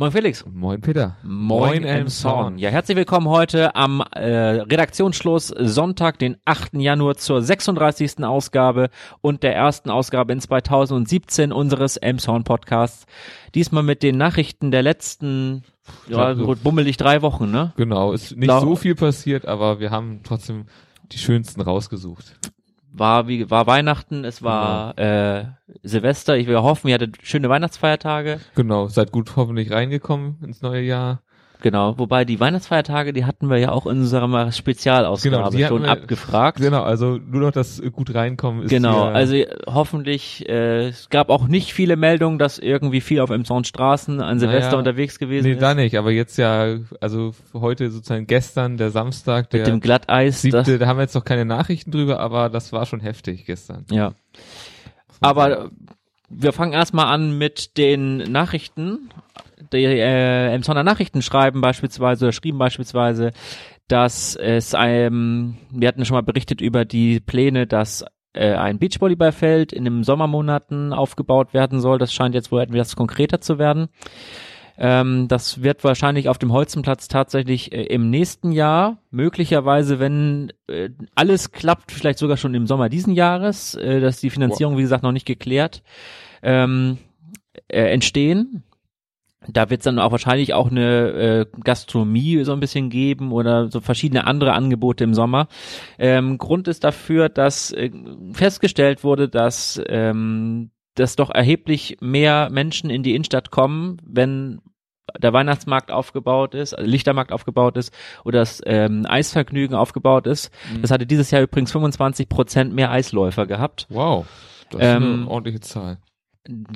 Moin Felix. Moin Peter. Moin Elmshorn. Ja, herzlich willkommen heute am äh, Redaktionsschluss Sonntag, den 8. Januar zur 36. Ausgabe und der ersten Ausgabe in 2017 unseres Elmshorn Podcasts. Diesmal mit den Nachrichten der letzten ja, so bummelig drei Wochen, ne? Genau, ist nicht Blau so viel passiert, aber wir haben trotzdem die schönsten rausgesucht war wie war Weihnachten, es war genau. äh, Silvester. Ich will hoffen, ihr hattet schöne Weihnachtsfeiertage. Genau, seid gut hoffentlich reingekommen ins neue Jahr. Genau, wobei die Weihnachtsfeiertage, die hatten wir ja auch in unserer Spezialausgabe genau, schon wir, abgefragt. Genau, also nur noch das gut reinkommen ist. Genau, also hoffentlich, äh, es gab auch nicht viele Meldungen, dass irgendwie viel auf Emson Straßen an Silvester naja, unterwegs gewesen nee, ist. Nee, da nicht, aber jetzt ja, also heute sozusagen gestern, der Samstag, der Mit dem Glatteis. Siebte, da haben wir jetzt noch keine Nachrichten drüber, aber das war schon heftig gestern. Ja. Aber wir fangen erstmal an mit den Nachrichten die äh, Emsonner Nachrichten schreiben beispielsweise oder schrieben beispielsweise, dass es ähm, wir hatten schon mal berichtet über die Pläne, dass äh, ein Beachvolleyballfeld in den Sommermonaten aufgebaut werden soll. Das scheint jetzt wohl etwas konkreter zu werden. Ähm, das wird wahrscheinlich auf dem Holzenplatz tatsächlich äh, im nächsten Jahr, möglicherweise, wenn äh, alles klappt, vielleicht sogar schon im Sommer diesen Jahres, äh, dass die Finanzierung, wie gesagt, noch nicht geklärt, ähm, äh, entstehen. Da wird es dann auch wahrscheinlich auch eine äh, Gastronomie so ein bisschen geben oder so verschiedene andere Angebote im Sommer. Ähm, Grund ist dafür, dass äh, festgestellt wurde, dass ähm, dass doch erheblich mehr Menschen in die Innenstadt kommen, wenn der Weihnachtsmarkt aufgebaut ist, also Lichtermarkt aufgebaut ist oder das ähm, Eisvergnügen aufgebaut ist. Mhm. Das hatte dieses Jahr übrigens 25 Prozent mehr Eisläufer gehabt. Wow, das ist ähm, eine ordentliche Zahl.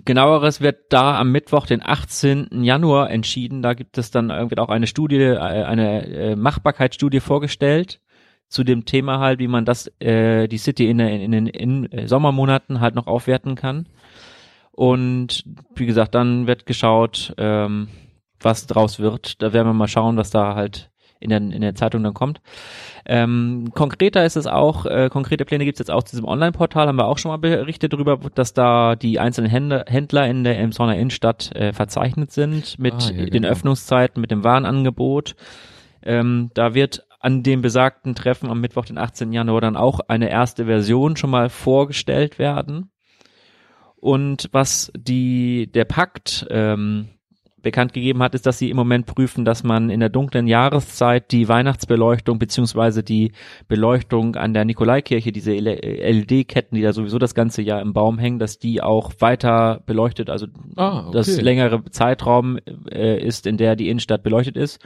Genaueres wird da am Mittwoch, den 18. Januar entschieden. Da gibt es dann irgendwie auch eine Studie, äh, eine äh, Machbarkeitsstudie vorgestellt zu dem Thema halt, wie man das, äh, die City in, in, in, in Sommermonaten halt noch aufwerten kann. Und wie gesagt, dann wird geschaut, ähm, was draus wird. Da werden wir mal schauen, was da halt in der, in der Zeitung dann kommt. Ähm, konkreter ist es auch, äh, konkrete Pläne gibt es jetzt auch zu diesem Online-Portal, haben wir auch schon mal berichtet darüber, dass da die einzelnen Händler, Händler in der Emsonner Innenstadt äh, verzeichnet sind mit ah, ja, den genau. Öffnungszeiten, mit dem Warenangebot. Ähm, da wird an dem besagten Treffen am Mittwoch, den 18. Januar, dann auch eine erste Version schon mal vorgestellt werden. Und was die, der Pakt, ähm, bekannt gegeben hat, ist, dass sie im Moment prüfen, dass man in der dunklen Jahreszeit die Weihnachtsbeleuchtung beziehungsweise die Beleuchtung an der Nikolaikirche, diese LED-Ketten, die da sowieso das ganze Jahr im Baum hängen, dass die auch weiter beleuchtet, also ah, okay. das längere Zeitraum äh, ist, in der die Innenstadt beleuchtet ist.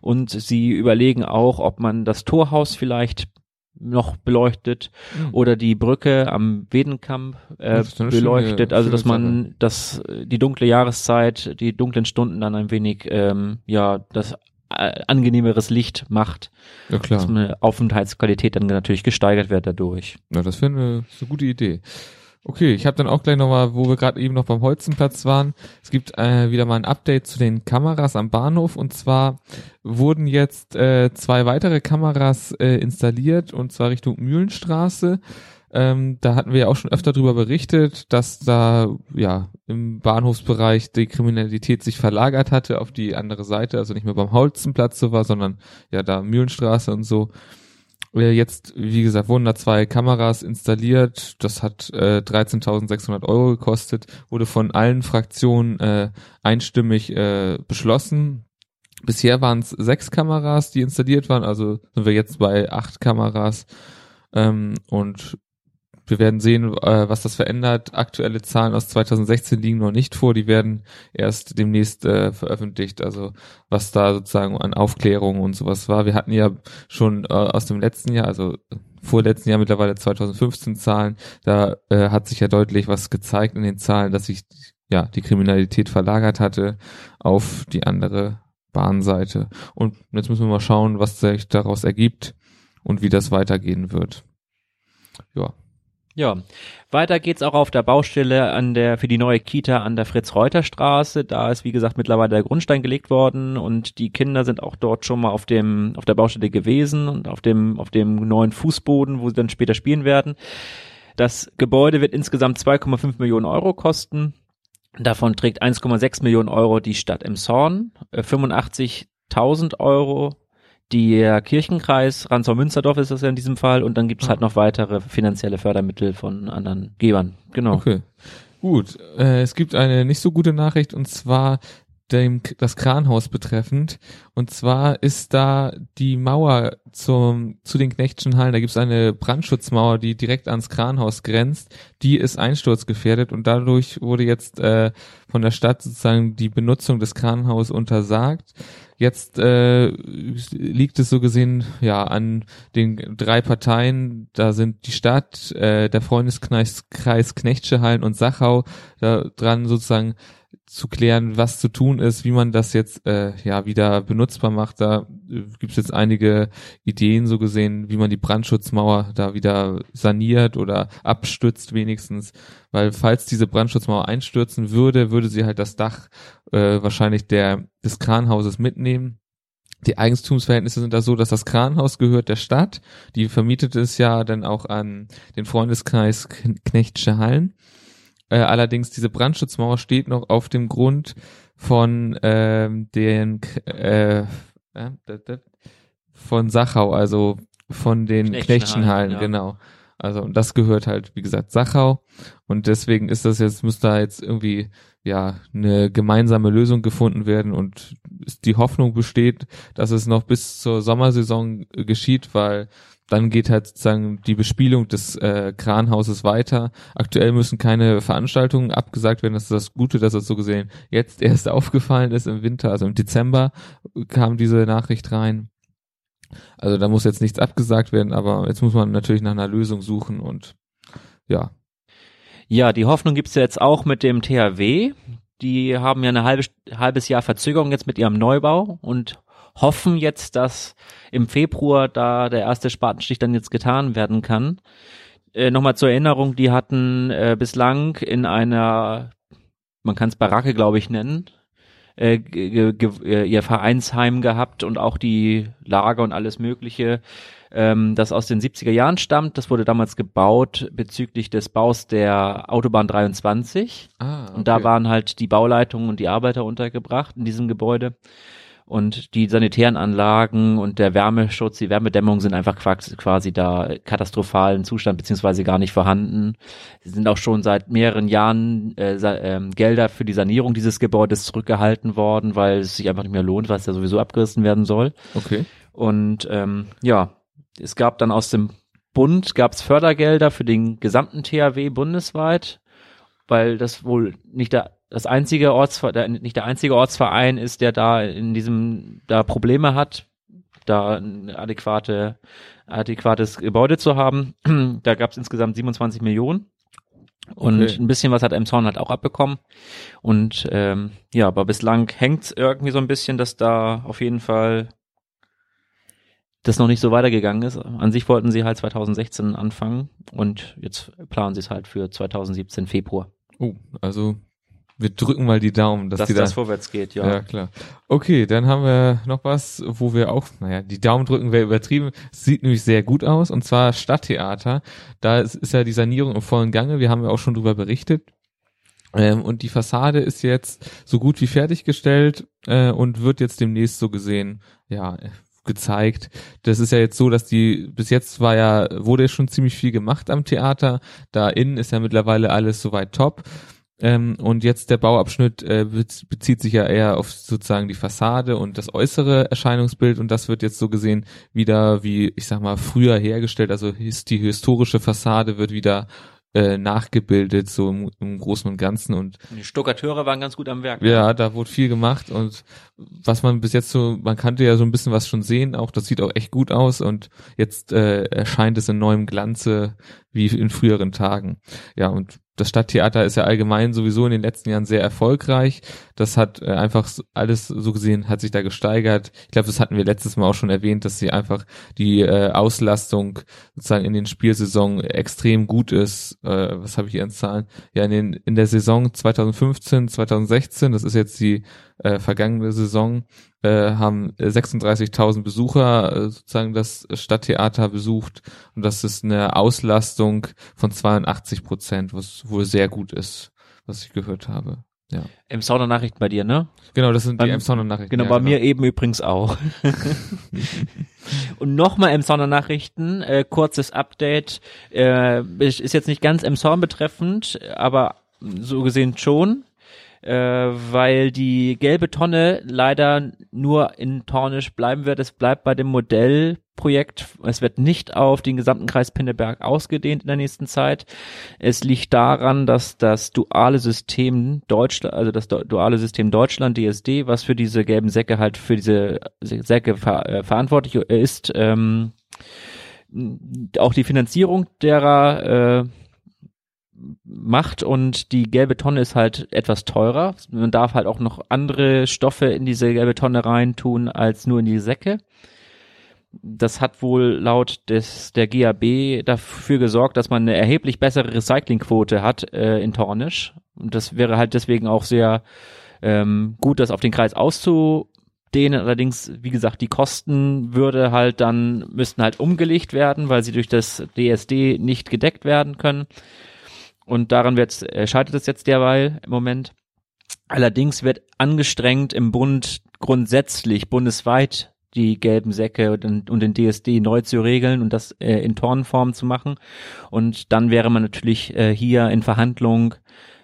Und sie überlegen auch, ob man das Torhaus vielleicht noch beleuchtet mhm. oder die Brücke am Wedenkamp äh, beleuchtet, schöne, also dass man das die dunkle Jahreszeit, die dunklen Stunden dann ein wenig ähm, ja das äh, angenehmeres Licht macht, ja, klar. dass eine Aufenthaltsqualität dann natürlich gesteigert wird dadurch. Ja, das wäre eine, eine gute Idee. Okay, ich habe dann auch gleich nochmal, wo wir gerade eben noch beim Holzenplatz waren, es gibt äh, wieder mal ein Update zu den Kameras am Bahnhof und zwar wurden jetzt äh, zwei weitere Kameras äh, installiert und zwar Richtung Mühlenstraße. Ähm, da hatten wir ja auch schon öfter darüber berichtet, dass da ja im Bahnhofsbereich die Kriminalität sich verlagert hatte auf die andere Seite, also nicht mehr beim Holzenplatz so war, sondern ja da Mühlenstraße und so. Äh, jetzt, wie gesagt, wurden da zwei Kameras installiert. Das hat äh, 13.600 Euro gekostet, wurde von allen Fraktionen äh, einstimmig äh, beschlossen. Bisher waren es sechs Kameras, die installiert waren, also sind wir jetzt bei acht Kameras. Ähm, und wir werden sehen, äh, was das verändert. Aktuelle Zahlen aus 2016 liegen noch nicht vor. Die werden erst demnächst äh, veröffentlicht. Also was da sozusagen an Aufklärung und sowas war. Wir hatten ja schon äh, aus dem letzten Jahr, also vorletzten Jahr mittlerweile 2015 Zahlen. Da äh, hat sich ja deutlich was gezeigt in den Zahlen, dass sich ja die Kriminalität verlagert hatte auf die andere Bahnseite. Und jetzt müssen wir mal schauen, was sich daraus ergibt und wie das weitergehen wird. Ja. Ja, weiter geht's auch auf der Baustelle an der für die neue Kita an der Fritz-Reuter-Straße. Da ist wie gesagt mittlerweile der Grundstein gelegt worden und die Kinder sind auch dort schon mal auf dem auf der Baustelle gewesen und auf dem auf dem neuen Fußboden, wo sie dann später spielen werden. Das Gebäude wird insgesamt 2,5 Millionen Euro kosten Davon trägt 1,6 Millionen Euro die Stadt Emshorn, äh, 85.000 Euro der Kirchenkreis, Ransau-Münsterdorf ist das ja in diesem Fall und dann gibt es halt noch weitere finanzielle Fördermittel von anderen Gebern. Genau. Okay. Gut, äh, es gibt eine nicht so gute Nachricht und zwar dem, das Kranhaus betreffend. Und zwar ist da die Mauer zum, zu den Knechtschen Hallen, da gibt es eine Brandschutzmauer, die direkt ans Kranhaus grenzt, die ist einsturzgefährdet und dadurch wurde jetzt äh, von der Stadt sozusagen die Benutzung des Kranhaus untersagt. Jetzt äh, liegt es so gesehen ja an den drei Parteien. Da sind die Stadt, äh, der Freundeskreis Knechtsche Hallen und Sachau da dran sozusagen zu klären, was zu tun ist, wie man das jetzt äh, ja wieder benutzbar macht. Da äh, gibt es jetzt einige Ideen so gesehen, wie man die Brandschutzmauer da wieder saniert oder abstützt wenigstens, weil falls diese Brandschutzmauer einstürzen würde, würde sie halt das Dach äh, wahrscheinlich der des Kranhauses mitnehmen. Die Eigentumsverhältnisse sind da so, dass das Kranhaus gehört der Stadt. Die vermietet es ja dann auch an den Freundeskreis Knechtsche Hallen. Äh, allerdings diese Brandschutzmauer steht noch auf dem Grund von ähm, den äh, äh, von Sachau, also von den Knechtchenhallen, ja. genau. Also und das gehört halt, wie gesagt, Sachau und deswegen ist das jetzt muss da jetzt irgendwie ja eine gemeinsame Lösung gefunden werden und die Hoffnung besteht, dass es noch bis zur Sommersaison geschieht, weil dann geht halt sozusagen die Bespielung des äh, Kranhauses weiter. Aktuell müssen keine Veranstaltungen abgesagt werden. Das ist das Gute, dass es so gesehen jetzt erst aufgefallen ist im Winter. Also im Dezember kam diese Nachricht rein. Also da muss jetzt nichts abgesagt werden, aber jetzt muss man natürlich nach einer Lösung suchen und ja. Ja, die Hoffnung gibt's ja jetzt auch mit dem THW. Die haben ja ein halbe, halbes Jahr Verzögerung jetzt mit ihrem Neubau und hoffen jetzt, dass im Februar da der erste Spatenstich dann jetzt getan werden kann. Äh, Nochmal zur Erinnerung, die hatten äh, bislang in einer, man kann es Baracke, glaube ich, nennen, äh, äh, ihr Vereinsheim gehabt und auch die Lager und alles Mögliche, ähm, das aus den 70er Jahren stammt. Das wurde damals gebaut bezüglich des Baus der Autobahn 23. Ah, okay. Und da waren halt die Bauleitungen und die Arbeiter untergebracht in diesem Gebäude und die sanitären Anlagen und der Wärmeschutz, die Wärmedämmung sind einfach quasi da katastrophalen Zustand beziehungsweise gar nicht vorhanden. Sie sind auch schon seit mehreren Jahren äh, äh, Gelder für die Sanierung dieses Gebäudes zurückgehalten worden, weil es sich einfach nicht mehr lohnt, weil es ja sowieso abgerissen werden soll. Okay. Und ähm, ja, es gab dann aus dem Bund gab es Fördergelder für den gesamten THW bundesweit, weil das wohl nicht der das einzige Ortsverein, nicht der einzige Ortsverein ist, der da in diesem, da Probleme hat, da ein adäquate, adäquates Gebäude zu haben. da gab es insgesamt 27 Millionen. Und okay. ein bisschen was hat Emshorn halt auch abbekommen. Und ähm, ja, aber bislang hängt's irgendwie so ein bisschen, dass da auf jeden Fall das noch nicht so weitergegangen ist. An sich wollten sie halt 2016 anfangen und jetzt planen sie es halt für 2017 Februar. Oh, also wir drücken mal die Daumen, dass, dass die das da, vorwärts geht, ja. Ja, klar. Okay, dann haben wir noch was, wo wir auch, naja, die Daumen drücken wäre übertrieben. Sieht nämlich sehr gut aus, und zwar Stadttheater. Da ist, ist ja die Sanierung im vollen Gange. Wir haben ja auch schon drüber berichtet. Ähm, und die Fassade ist jetzt so gut wie fertiggestellt äh, und wird jetzt demnächst so gesehen, ja, gezeigt. Das ist ja jetzt so, dass die bis jetzt war ja wurde ja schon ziemlich viel gemacht am Theater. Da innen ist ja mittlerweile alles soweit top. Ähm, und jetzt der Bauabschnitt äh, bezieht sich ja eher auf sozusagen die Fassade und das äußere Erscheinungsbild und das wird jetzt so gesehen wieder wie, ich sag mal, früher hergestellt. Also die historische Fassade wird wieder äh, nachgebildet, so im, im Großen und Ganzen. Und die Stuckateure waren ganz gut am Werk. Ja, da wurde viel gemacht und was man bis jetzt so, man kannte ja so ein bisschen was schon sehen, auch das sieht auch echt gut aus und jetzt äh, erscheint es in neuem Glanze wie in früheren Tagen. Ja, und das Stadttheater ist ja allgemein sowieso in den letzten Jahren sehr erfolgreich. Das hat äh, einfach alles so gesehen, hat sich da gesteigert. Ich glaube, das hatten wir letztes Mal auch schon erwähnt, dass sie einfach die äh, Auslastung sozusagen in den Spielsaison extrem gut ist. Äh, was habe ich hier an Zahlen? Ja, in, den, in der Saison 2015, 2016, das ist jetzt die äh, vergangene Saison, äh, haben 36.000 Besucher äh, sozusagen das Stadttheater besucht und das ist eine Auslastung von 82 Prozent, was wohl sehr gut ist, was ich gehört habe. Ja. Emsonner Nachrichten bei dir, ne? Genau, das sind die Beim- Emsonner Nachrichten. Genau, ja, bei mir eben übrigens auch. Und nochmal Emsonner Nachrichten, äh, kurzes Update, äh, ist jetzt nicht ganz Emson betreffend, aber so gesehen schon, äh, weil die gelbe Tonne leider nur in Tornisch bleiben wird. Es bleibt bei dem Modellprojekt. Es wird nicht auf den gesamten Kreis Pinneberg ausgedehnt in der nächsten Zeit. Es liegt daran, dass das duale System Deutschland, also das du- duale System Deutschland, DSD, was für diese gelben Säcke halt für diese Säcke ver äh, verantwortlich ist, ähm, auch die Finanzierung derer äh, macht und die gelbe Tonne ist halt etwas teurer. Man darf halt auch noch andere Stoffe in diese gelbe Tonne reintun als nur in die Säcke. Das hat wohl laut des der GAB dafür gesorgt, dass man eine erheblich bessere Recyclingquote hat äh, in Tornisch. Und das wäre halt deswegen auch sehr ähm, gut, das auf den Kreis auszudehnen. Allerdings, wie gesagt, die Kosten würde halt dann müssten halt umgelegt werden, weil sie durch das DSD nicht gedeckt werden können. Und daran wird, äh, scheitert es jetzt derweil im Moment. Allerdings wird angestrengt im Bund grundsätzlich bundesweit die gelben Säcke und, den- und den DSD neu zu regeln und das äh, in Tonnenform zu machen. Und dann wäre man natürlich äh, hier in Verhandlung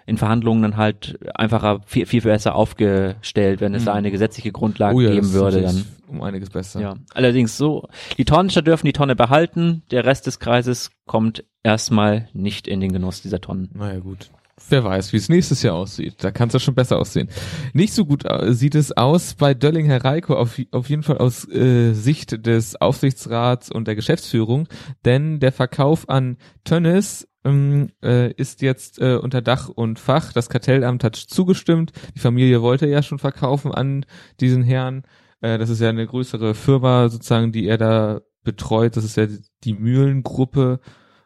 in Verhandlungen dann halt einfacher, viel, viel besser aufgestellt, wenn es da Mhm. eine gesetzliche Grundlage Oh ja, geben würde. Dann. um einiges besser. Ja, allerdings so, die Tornischer dürfen die Tonne behalten, der Rest des Kreises kommt erstmal nicht in den Genuss dieser Tonnen. Naja, gut. Wer weiß, wie es nächstes Jahr aussieht. Da kann es ja schon besser aussehen. Nicht so gut äh, sieht es aus bei Dölling Herr Reiko, auf, auf jeden Fall aus äh, Sicht des Aufsichtsrats und der Geschäftsführung, denn der Verkauf an Tönnes ähm, äh, ist jetzt äh, unter Dach und Fach. Das Kartellamt hat zugestimmt. Die Familie wollte ja schon verkaufen an diesen Herrn. Äh, das ist ja eine größere Firma sozusagen, die er da betreut. Das ist ja die Mühlengruppe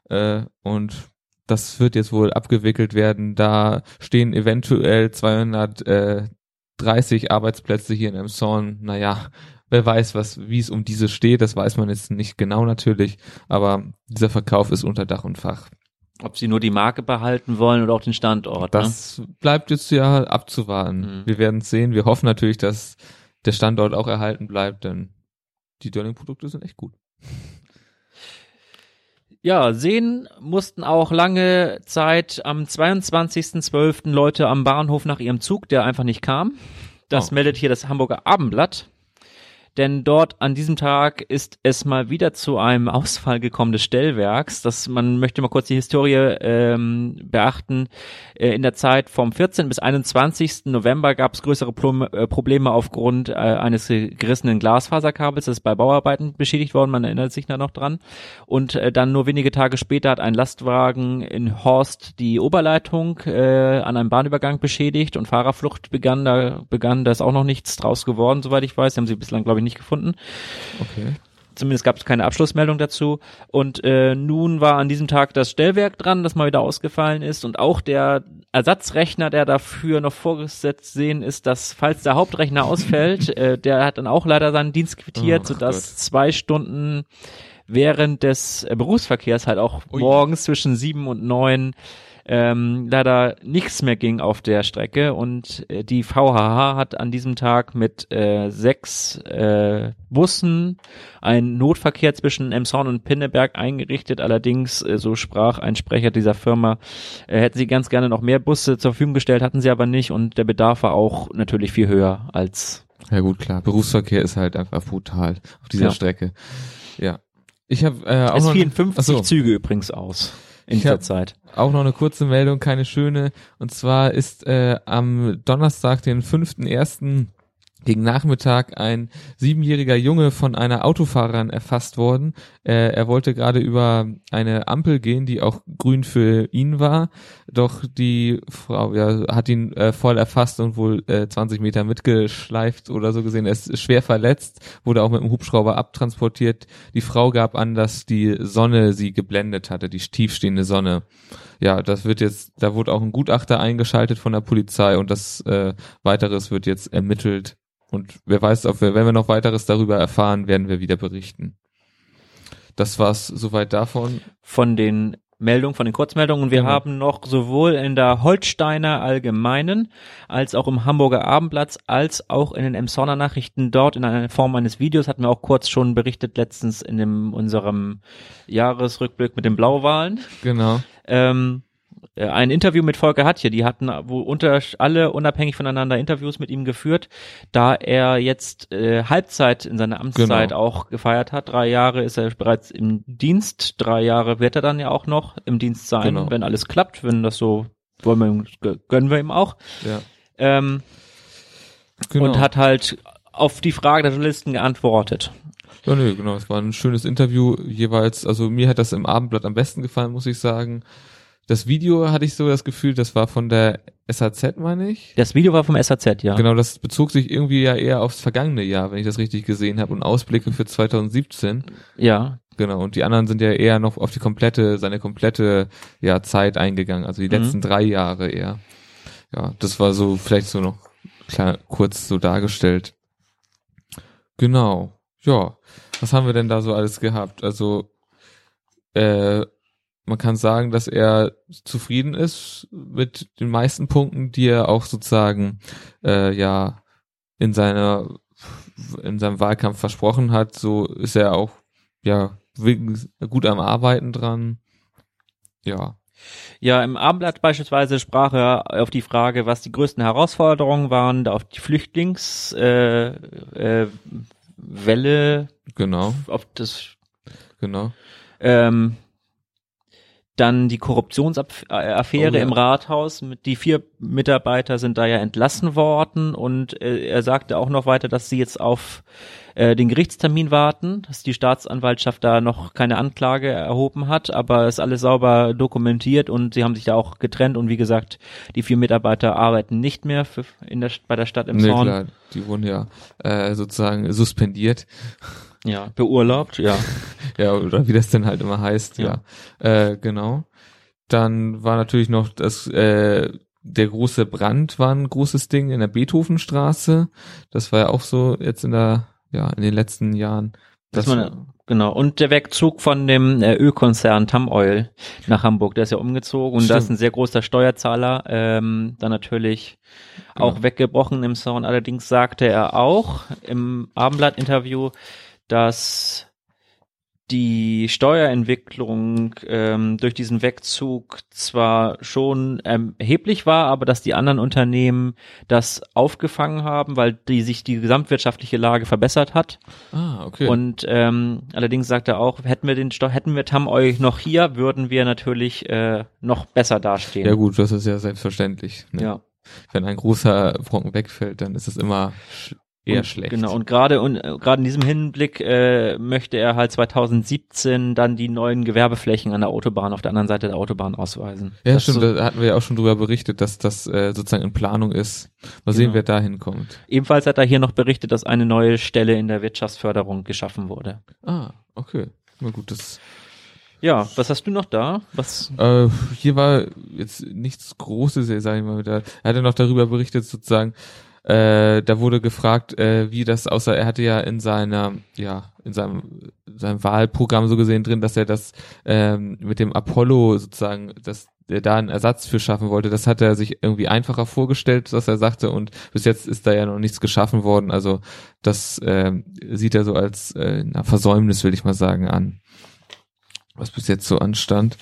äh, und das wird jetzt wohl abgewickelt werden. Da stehen eventuell 230 Arbeitsplätze hier in Emson. Naja, wer weiß, was, wie es um diese steht, das weiß man jetzt nicht genau natürlich, aber dieser Verkauf ist unter Dach und Fach. Ob sie nur die Marke behalten wollen oder auch den Standort. ne? Das bleibt jetzt ja abzuwarten. Mhm. Wir werden es sehen. Wir hoffen natürlich, dass der Standort auch erhalten bleibt, denn die Dörling-Produkte sind echt gut. Ja, sehen mussten auch lange Zeit am 22.12. Leute am Bahnhof nach ihrem Zug, der einfach nicht kam. Das Oh. meldet hier das Hamburger Abendblatt. Denn dort an diesem Tag ist es mal wieder zu einem Ausfall gekommen des Stellwerks. Das, man möchte mal kurz die Historie ähm, beachten. Äh, in der Zeit vom 14. bis 21. November gab es größere Plom äh, Probleme aufgrund äh, eines gerissenen Glasfaserkabels. Das ist bei Bauarbeiten beschädigt worden, man erinnert sich da noch dran. Und äh, dann nur wenige Tage später hat ein Lastwagen in Horst die Oberleitung äh, an einem Bahnübergang beschädigt und Fahrerflucht begann. Da begann, da ist auch noch nichts draus geworden, soweit ich weiß. Die haben sie bislang, glaube ich, nicht gefunden. Okay. Zumindest gab es keine Abschlussmeldung dazu. Und äh, nun war an diesem Tag das Stellwerk dran, das mal wieder ausgefallen ist. Und auch der Ersatzrechner, der dafür noch vorgesetzt sehen ist, dass falls der Hauptrechner ausfällt, äh, der hat dann auch leider seinen Dienst quittiert, Ach sodass Gott. zwei Stunden während des äh, Berufsverkehrs halt auch Ui. morgens zwischen sieben und neun ähm, leider nichts mehr ging auf der Strecke und äh, die VHH hat an diesem Tag mit äh, sechs äh, Bussen einen Notverkehr zwischen Emshorn und Pinneberg eingerichtet. Allerdings, äh, so sprach ein Sprecher dieser Firma, äh, hätten sie ganz gerne noch mehr Busse zur Verfügung gestellt, hatten sie aber nicht und der Bedarf war auch natürlich viel höher als Ja gut, klar. Berufsverkehr ist halt einfach brutal auf dieser Ja. Strecke. Ja. Ich habe äh, auch es fielen 50 Ach so. Züge übrigens aus in Ich dieser Zeit. auch noch eine kurze Meldung, keine schöne. Und zwar ist äh, am Donnerstag, den 5.1. gegen Nachmittag ein siebenjähriger Junge von einer Autofahrerin erfasst worden. Äh, er wollte gerade über eine Ampel gehen, die auch grün für ihn war. Doch die Frau ja, hat ihn äh, voll erfasst und wohl äh, 20 Meter mitgeschleift oder so gesehen. Er ist schwer verletzt, wurde auch mit dem Hubschrauber abtransportiert. Die Frau gab an, dass die Sonne sie geblendet hatte, die tiefstehende Sonne ja, das wird jetzt, da wurde auch ein Gutachter eingeschaltet von der Polizei und das äh, weiteres wird jetzt ermittelt. Und wer weiß, ob wir, wenn wir noch weiteres darüber erfahren, werden wir wieder berichten. Das war's soweit davon. Von den Meldungen, von den Kurzmeldungen. Und wir Genau. haben noch sowohl in der Holsteiner Allgemeinen als auch im Hamburger Abendblatt als auch in den Emsonner Nachrichten dort in einer Form eines Videos hatten wir auch kurz schon berichtet letztens in dem unserem Jahresrückblick mit den Blauwahlen. Genau. Ähm, äh, ein Interview mit Volker Hatje, die hatten wo unter alle unabhängig voneinander Interviews mit ihm geführt, da er jetzt äh, Halbzeit in seiner Amtszeit Genau. auch gefeiert hat. Drei Jahre ist er bereits im Dienst, drei Jahre wird er dann ja auch noch im Dienst sein, Genau. wenn alles klappt, wenn das so wollen wir ihm, gönnen wir ihm auch. Ja. Ähm, Genau. Und hat halt auf die Frage der Journalisten geantwortet. Ja, nee, genau. Es war ein schönes Interview jeweils. Also mir hat das im Abendblatt am besten gefallen, muss ich sagen. Das Video hatte ich so das Gefühl, das war von der SAZ, meine ich. Das Video war vom SAZ, ja. Genau, das bezog sich irgendwie ja eher aufs vergangene Jahr, wenn ich das richtig gesehen habe, und Ausblicke für 2017. Ja, Genau, und die anderen sind ja eher noch auf die komplette, seine komplette ja, Zeit eingegangen, also die Mhm. letzten drei Jahre eher. Ja, das war so vielleicht so noch klar, kurz so dargestellt. Genau. Ja, was haben wir denn da so alles gehabt? Also, äh, man kann sagen, dass er zufrieden ist mit den meisten Punkten, die er auch sozusagen äh, ja in seiner in seinem Wahlkampf versprochen hat. So ist er auch ja gut am Arbeiten dran. Ja, Ja, im Abendblatt beispielsweise sprach er auf die Frage, was die größten Herausforderungen waren, da auf die Flüchtlingswelle, äh, Welle, genau, auf das, genau. ähm, dann die Korruptionsaffäre Oh ja. im Rathaus. Die vier Mitarbeiter sind da ja entlassen worden und äh, er sagte auch noch weiter, dass sie jetzt auf äh, den Gerichtstermin warten, dass die Staatsanwaltschaft da noch keine Anklage erhoben hat, aber es ist alles sauber dokumentiert und sie haben sich da auch getrennt und wie gesagt, die vier Mitarbeiter arbeiten nicht mehr für, in der, bei der Stadt im Nee, Zorn. klar, die wurden ja äh, sozusagen suspendiert. Ja, beurlaubt, ja. Ja, oder wie das denn halt immer heißt, ja. Äh, genau. Dann war natürlich noch das, äh, der große Brand war ein großes Ding in der Beethovenstraße. Das war ja auch so jetzt in der, ja, in den letzten Jahren. Dass Das man, genau. Und der Wegzug von dem äh, Ölkonzern Tamoil nach Hamburg, der ist ja umgezogen und da ist ein sehr großer Steuerzahler ähm, dann natürlich auch Genau. weggebrochen im Sound. Allerdings sagte er auch im Abendblatt-Interview, dass die Steuerentwicklung ähm, durch diesen Wegzug zwar schon ähm, erheblich war, aber dass die anderen Unternehmen das aufgefangen haben, weil die sich die gesamtwirtschaftliche Lage verbessert hat. ah, okay. Und ähm, allerdings sagt er auch, hätten wir den Steu hätten wir Tam euch noch hier, würden wir natürlich äh, noch besser dastehen. ja gut, das ist ja selbstverständlich. Ne? Ja. Wenn ein großer Brocken wegfällt, dann ist es immer eher und, schlecht. Genau, und gerade und äh, gerade in diesem Hinblick äh, möchte er halt 2017 dann die neuen Gewerbeflächen an der Autobahn auf der anderen Seite der Autobahn ausweisen. ja, Das stimmt, So, da hatten wir ja auch schon drüber berichtet, dass das äh, sozusagen in Planung ist. Mal sehen, Genau. wer da hinkommt. ebenfalls hat er hier noch berichtet, dass eine neue Stelle in der Wirtschaftsförderung geschaffen wurde. Ah, okay. Na gut, das Ja, was hast du noch da? Was? Äh, hier war jetzt nichts Großes, sage ich mal. wieder. Er hatte noch darüber berichtet, sozusagen, äh, da wurde gefragt, äh, wie das aussah. Er hatte ja in seiner, ja, in seinem, seinem Wahlprogramm so gesehen drin, dass er das ähm, mit dem Apollo sozusagen, dass er da einen Ersatz für schaffen wollte. Das hat er sich irgendwie einfacher vorgestellt, was er sagte, und bis jetzt ist da ja noch nichts geschaffen worden. Also das ähm, sieht er so als äh, na, Versäumnis, will ich mal sagen, an. Was bis jetzt so anstand.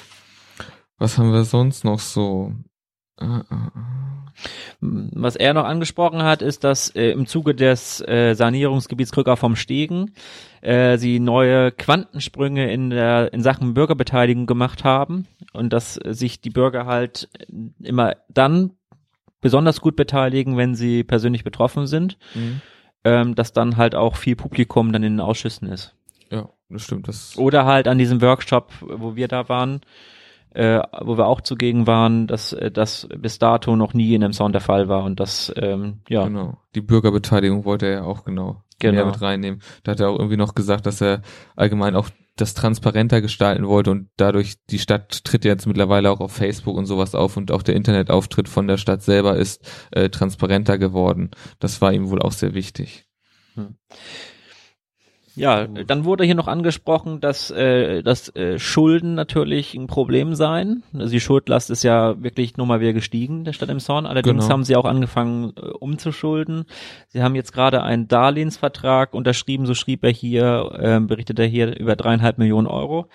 Was haben wir sonst noch so? Ah, ah, ah. Was er noch angesprochen hat, ist, dass äh, im Zuge des äh, Sanierungsgebiets Krücker vom Stegen äh, sie neue Quantensprünge in der in Sachen Bürgerbeteiligung gemacht haben und dass sich die Bürger halt immer dann besonders gut beteiligen, wenn sie persönlich betroffen sind, Mhm. ähm, dass dann halt auch viel Publikum dann in den Ausschüssen ist. Ja, das stimmt. Das Oder halt an diesem Workshop, wo wir da waren, äh, wo wir auch zugegen waren, dass äh, das bis dato noch nie in dem Sound der Fall war und das, ähm, ja, Genau. Die Bürgerbeteiligung wollte er ja auch genau, Genau. mehr mit reinnehmen. Da hat er auch irgendwie noch gesagt, dass er allgemein auch das transparenter gestalten wollte und dadurch die Stadt tritt jetzt mittlerweile auch auf Facebook und sowas auf und auch der Internetauftritt von der Stadt selber ist äh, transparenter geworden. Das war ihm wohl auch sehr wichtig. Ja, dann wurde hier noch angesprochen, dass, äh, dass äh, Schulden natürlich ein Problem seien. Also die Schuldlast ist ja wirklich nur mal wieder gestiegen der Stadt Emshorn. Allerdings Genau. haben sie auch angefangen äh, umzuschulden. Sie haben jetzt gerade einen Darlehensvertrag unterschrieben, so schrieb er hier, äh, berichtet er hier über dreieinhalb Millionen Euro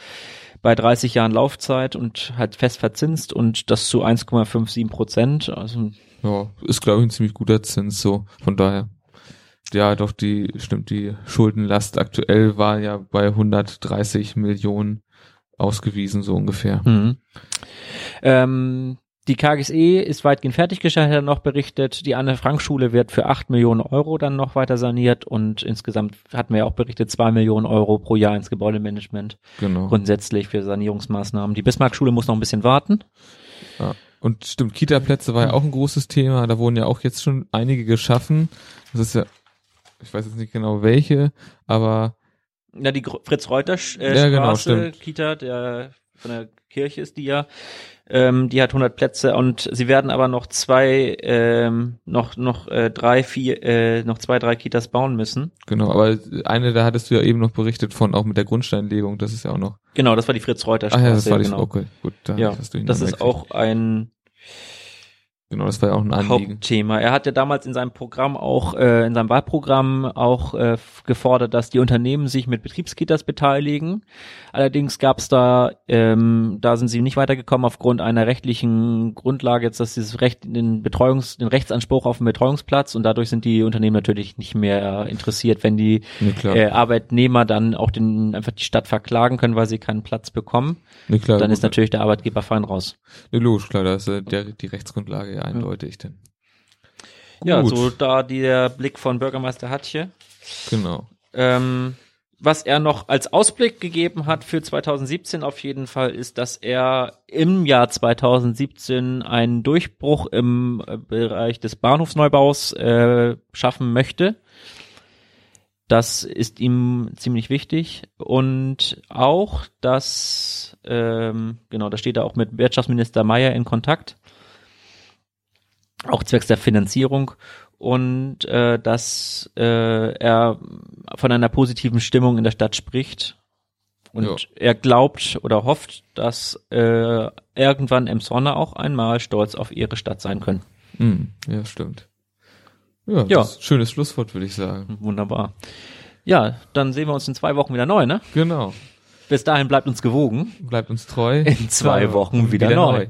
bei 30 Jahren Laufzeit und halt fest verzinst und das zu 1,57 Prozent. Also Ja, ist glaube ich ein ziemlich guter Zins so, von daher. Ja, doch die, stimmt, die Schuldenlast aktuell war ja bei 130 Millionen ausgewiesen, so ungefähr. Mhm. Ähm, die KGSE ist weitgehend fertiggestellt, hat er noch berichtet. Die Anne-Frank-Schule wird für 8 Millionen Euro dann noch weiter saniert und insgesamt hatten wir ja auch berichtet, 2 Millionen Euro pro Jahr ins Gebäudemanagement Genau. grundsätzlich für Sanierungsmaßnahmen. Die Bismarck-Schule muss noch ein bisschen warten. Ja. Und stimmt, Kita-Plätze war ja auch ein großes Thema. Da wurden ja auch jetzt schon einige geschaffen. Das ist ja, ich weiß jetzt nicht genau welche, aber Ja, die Fritz-Reuter-Straße, äh, Ja, genau, Straße. Kita, der von der Kirche ist die ja, ähm, die hat 100 Plätze und sie werden aber noch zwei, ähm, noch, noch äh, drei, vier, äh, noch zwei, drei Kitas bauen müssen. genau, aber eine, da hattest du ja eben noch berichtet von, auch mit der Grundsteinlegung, das ist ja auch noch. Genau, das war die Fritz-Reuter-Straße. Ach ja, das war die, genau. okay, gut, da Ja, hab ich das das ist auch ein Genau, das war ja auch ein Anliegen. Hauptthema. Er hat ja damals in seinem Programm auch, äh, in seinem Wahlprogramm auch äh, gefordert, dass die Unternehmen sich mit Betriebskitas beteiligen. Allerdings gab es da, ähm, da sind sie nicht weitergekommen aufgrund einer rechtlichen Grundlage, jetzt dass dieses Recht, den Betreuungs, den Rechtsanspruch auf den Betreuungsplatz und dadurch sind die Unternehmen natürlich nicht mehr interessiert, wenn die klar. äh, Arbeitnehmer dann auch den einfach die Stadt verklagen können, weil sie keinen Platz bekommen. nee, klar. Dann gut. ist natürlich der Arbeitgeber fein raus. Nee, logisch, klar, da ist äh, der, die Rechtsgrundlage ja eindeutig denn. Ja, Gut. so da der Blick von Bürgermeister Hatje. Genau. Ähm, was er noch als Ausblick gegeben hat für 2017 auf jeden Fall ist, dass er im Jahr 2017 einen Durchbruch im äh, Bereich des Bahnhofsneubaus äh, schaffen möchte. Das ist ihm ziemlich wichtig und auch, dass ähm, genau, da steht er auch mit Wirtschaftsminister Mayer in Kontakt, auch zwecks der Finanzierung und äh, dass äh, er von einer positiven Stimmung in der Stadt spricht und Ja. er glaubt oder hofft, dass äh, irgendwann Emsonne auch einmal stolz auf ihre Stadt sein können. Hm, ja, stimmt. Ja, Ja. Schönes Schlusswort, würde ich sagen. Wunderbar. Ja, dann sehen wir uns in zwei Wochen wieder neu, ne? Genau. Bis dahin bleibt uns gewogen. Bleibt uns treu. In zwei Wochen wieder neu.